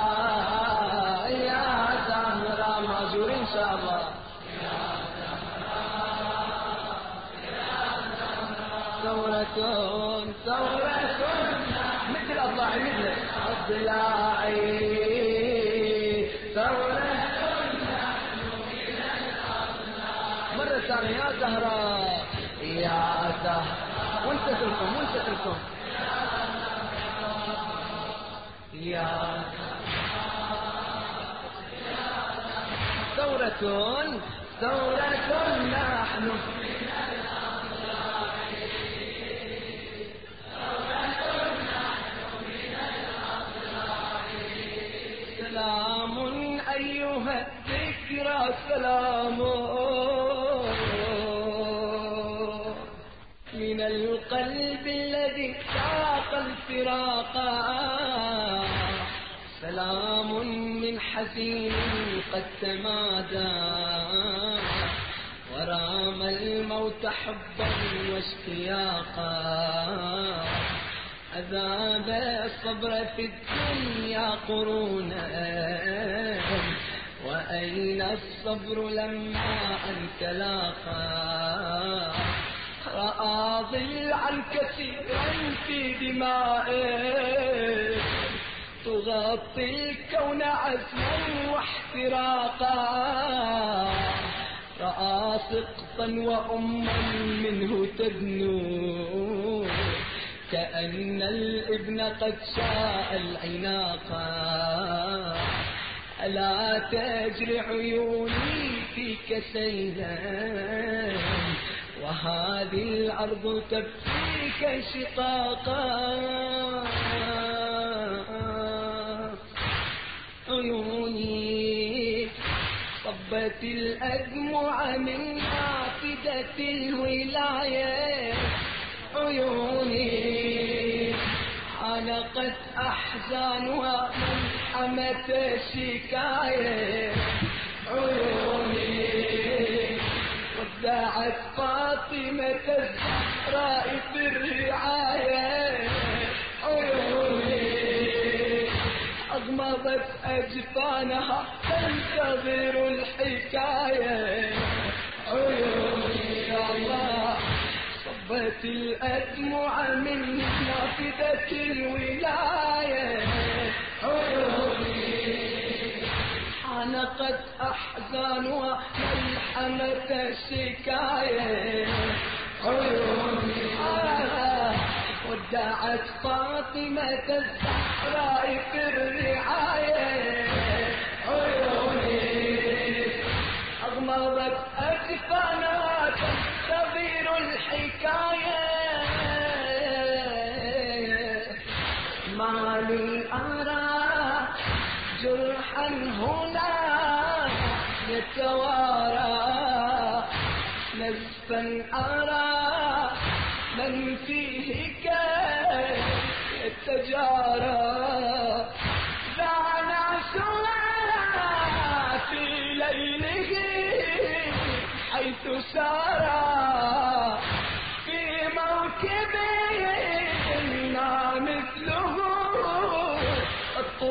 زهراء يا زهراء ماجور إن شاء الله ثورة ثورة مثل أضلاعي مثل أضلاعي ثورة مرة ثانية يا زهراء. يا زهراء وانت تلكم وانت تلكم يا ثورة ثورة نحن. سلام أيها الذكرى سلام. من القلب الذي ساق الفراق. سلام من حزين قد تمادى. ورام الموت حبا واشتياقا. أذاب الصبر في الدنيا قرونا. وأين الصبر لما أنت لاقى رأى ضلعا كثيرا في دمائه. تغطي الكون عزما واحتراقا. رأى سقطا وأما منه تدنو. كأن الإبن قد شاء العناقا. ألا تجري عيوني فيك سيلا. وهذه الأرض تبكيك شقاقا. صبت الأدمع من نافذة الولاية. عيوني علقت أحزانها ملحمة الشكاية عيوني ودعت فاطمة الزهراء في الرعاية. عيوني أغمضت أجفانها تنتظر الحكاية. عيوني يا الله صبت الأدمع من نافذة الولاية. عيوني حنقت أحزانها ملحمة الشكاية. عيوني ودعت فاطمة الزهراء في الرعاية. لي أرى جرحا هنا يتوارى. نزفا أرى من فيه كيف يتجارى. زعنا سوى في ليله حيث سارى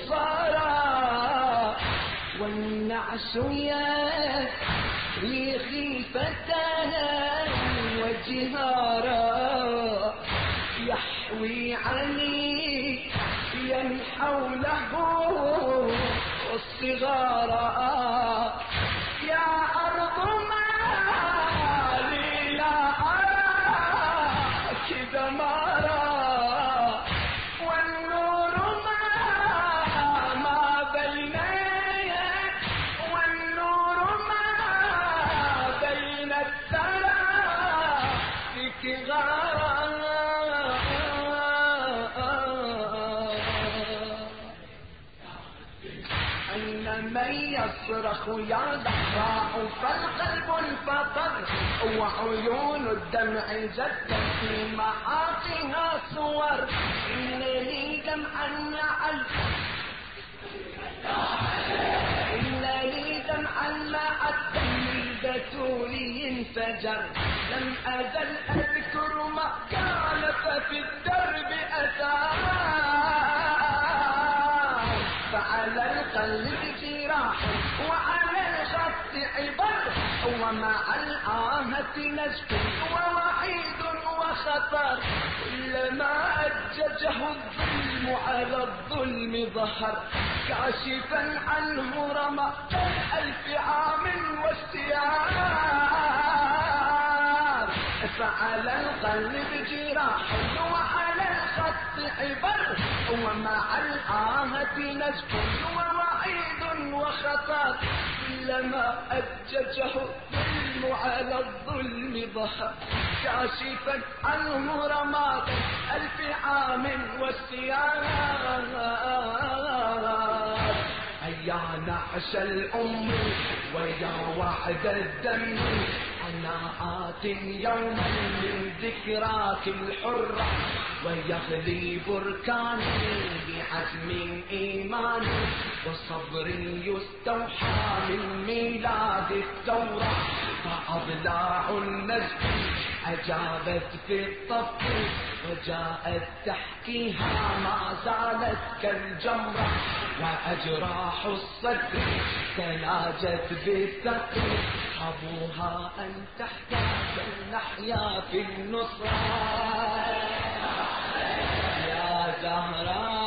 القصارى والنعس يهوي خيفتنا وجهارا يحوي عليا حوله الصغارا. من يصرخ يا ضحاء فالقلب انفطر وعيون الدمع جدت في محاطها صور إن لي دمعا نعل إن لي دمعا مع الدم البتولي انفجر لم أزل أذكر ما كان ففي الدرب أثار فعلى القلب وعلى الخط عبر ومع الآهة نزف ووعيد وخطر كلما أججه الظلم على الظلم ظهر. كاشفا عنه رمى ألف عام واستيار فعلى القلب جراح وعلى الخط عبر ومع الآهة نزف ووعيد وخطر كلما أججه الظلم على الظلم ظهر كاشفا عنه رماد ألف عام والسيار هيا نعش الأم ويا وعد الدم. عناءات يوما من ذكراك الحرة ويغلي بركاني بعزم إيمان وصبر يستوحى من ميلاد الثورة فأضلاع النجم أجابت في الطف وجاءت تحكيها ما زالت كالجمرة وأجراح الصدر تلاجت بالثقل أبوها أن تحتاج نحيا في النصرة يا زهراء.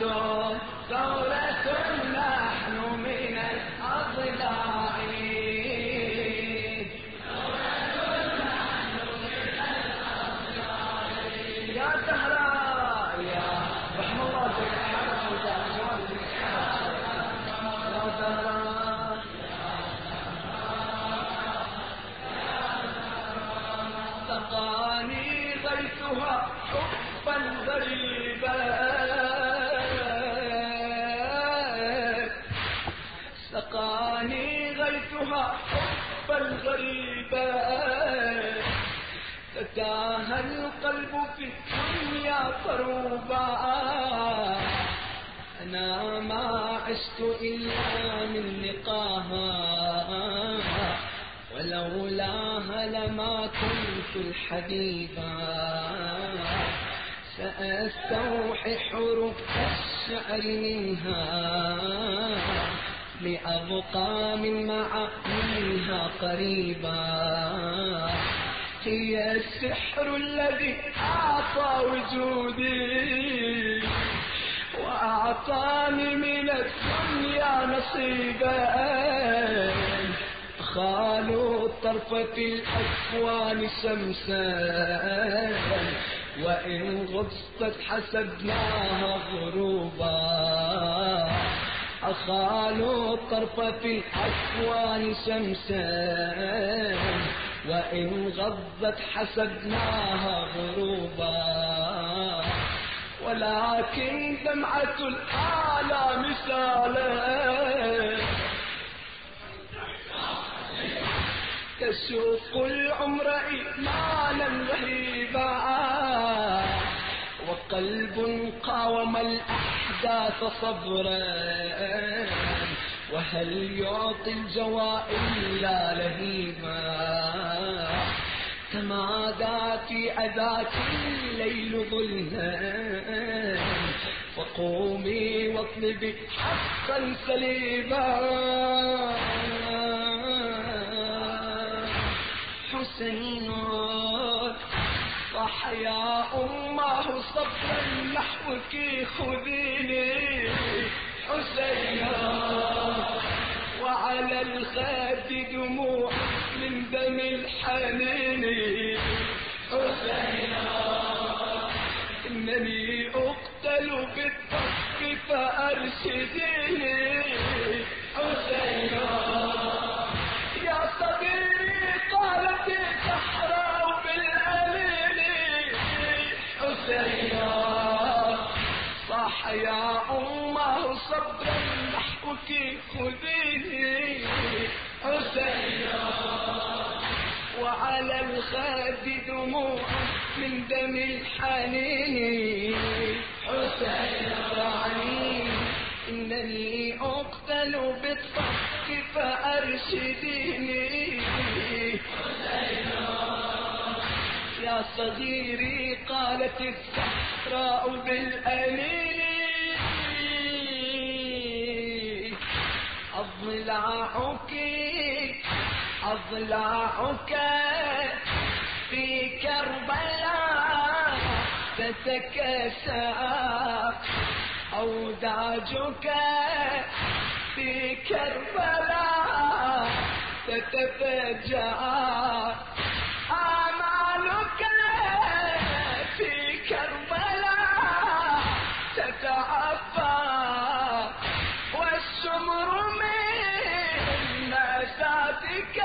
زهراء غيثها حبا غريبا. تتاهى القلب في الدنيا قروبا أنا ما عشت إلا من لقاها. ولولاها لما كنت الحبيبا. سأستوحي حروف الشعر منها. لأبقى من معانيها قريبا. هي السحر الذي أعطى وجودي وأعطاني من الدنيا نصيبا. خالوا طرفة الأكوان شمسا وإن غصت حسبناها غروبا. أخالوا طرفة الأكوان شمسا وإن غضت حسبناها غروبا. ولكن دمعة الآلام سالت تسوق العمر إيمانا رهيبا وقلب قاوم الأحداث صبرا وهل يعطي الجوى إلا لهيبا تمادى في أذاك الليل ظلما فقومي واطلبي حقا سليبا حسين صح يا أمه صبرا نحوك خذيني. حسين وعلى الخد دموع من دم الحنين. حسين أقتل بالطف فأرشديني. حسين صغيري قالت الزهراء بالأمين. أضلاعك أضلاعك في كربلاء تتكسر. أوداجك في كربلاء تتفجر آمالك في كربلاء تتعفى. والسمر من نساتك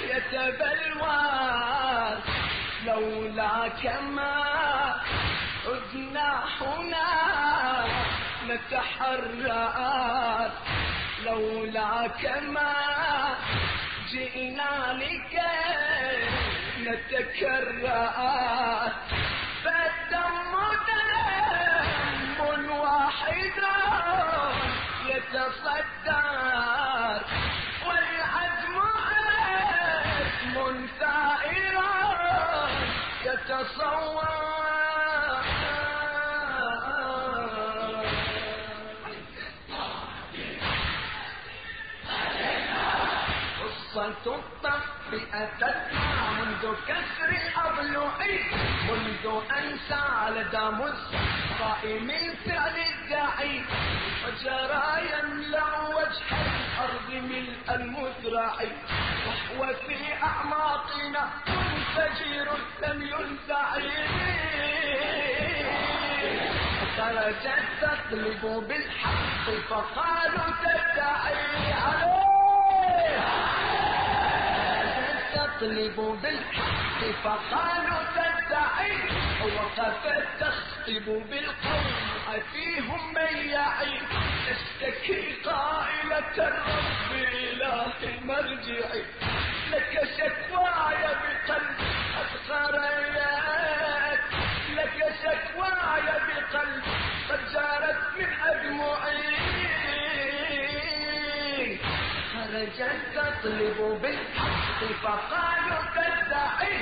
يتبلوى. لولاك ما عدنا هنا. نتحرى لولاك ما جئنا لك نتكرر. فالدم دم واحد يتصدر الطف أتتنا منذ كسر الأضلع منذ أن سال دم الصائم الفعل الداعي. وجرى يملأ وجه الأرض ملء المزرع وهو في أعماقنا منفجر لم ينزع خرجت تطلب بالحق فقالوا تدعي. عليه تطلب بالحق فقالوا تدعي وقفت تخطب بالقوم أفيهم من يعي تشتكي قائلة الرب إله مرجعي لك شكواي بقلب قد خرجت لك شكواي بقلب قد جارت من أدمعي. خرجت تطلب بالحق فقالوا تدعي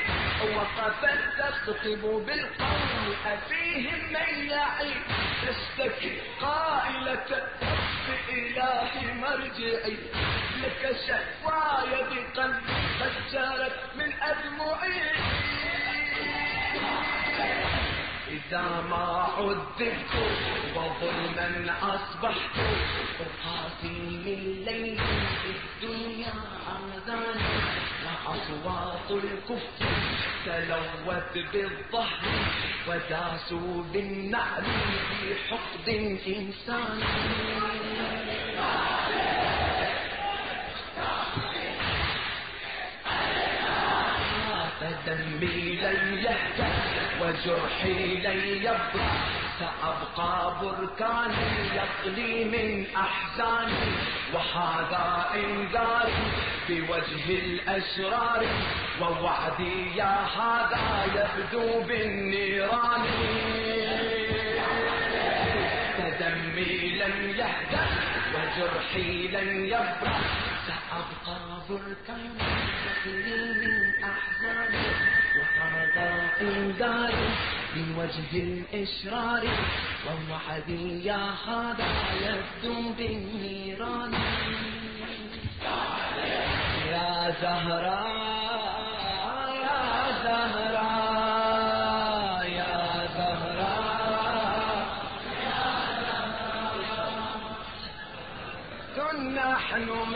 وقفت تخطب بالقوم أفيهم من يعي تشتكي قائلة رب إلهي مرجعي لك شكواي بقلبي قد جارت من أدمعي إذا ما عذبت وظلما أصبحت أقاسي من ليل الدنيا آذان وأصوات الكفر تلوت بالظهر وداسوا بالنعل في حقد إنساني فدمي لن يهدى وجرحي لن يبرى سأبقى بركاني يقلي من أحزاني. وهذا إنذاري بوجه الأشرار. ووعدي يا هذا يبدو بالنيران. فدمي لن يهدى وجرحي لن يبرى سأبقى بركاني يقلي من أحزاني. وهذا إنذاري بوجه الإشرار. ووعدي يا هذا يبدو بالنيران. يا زهراء no.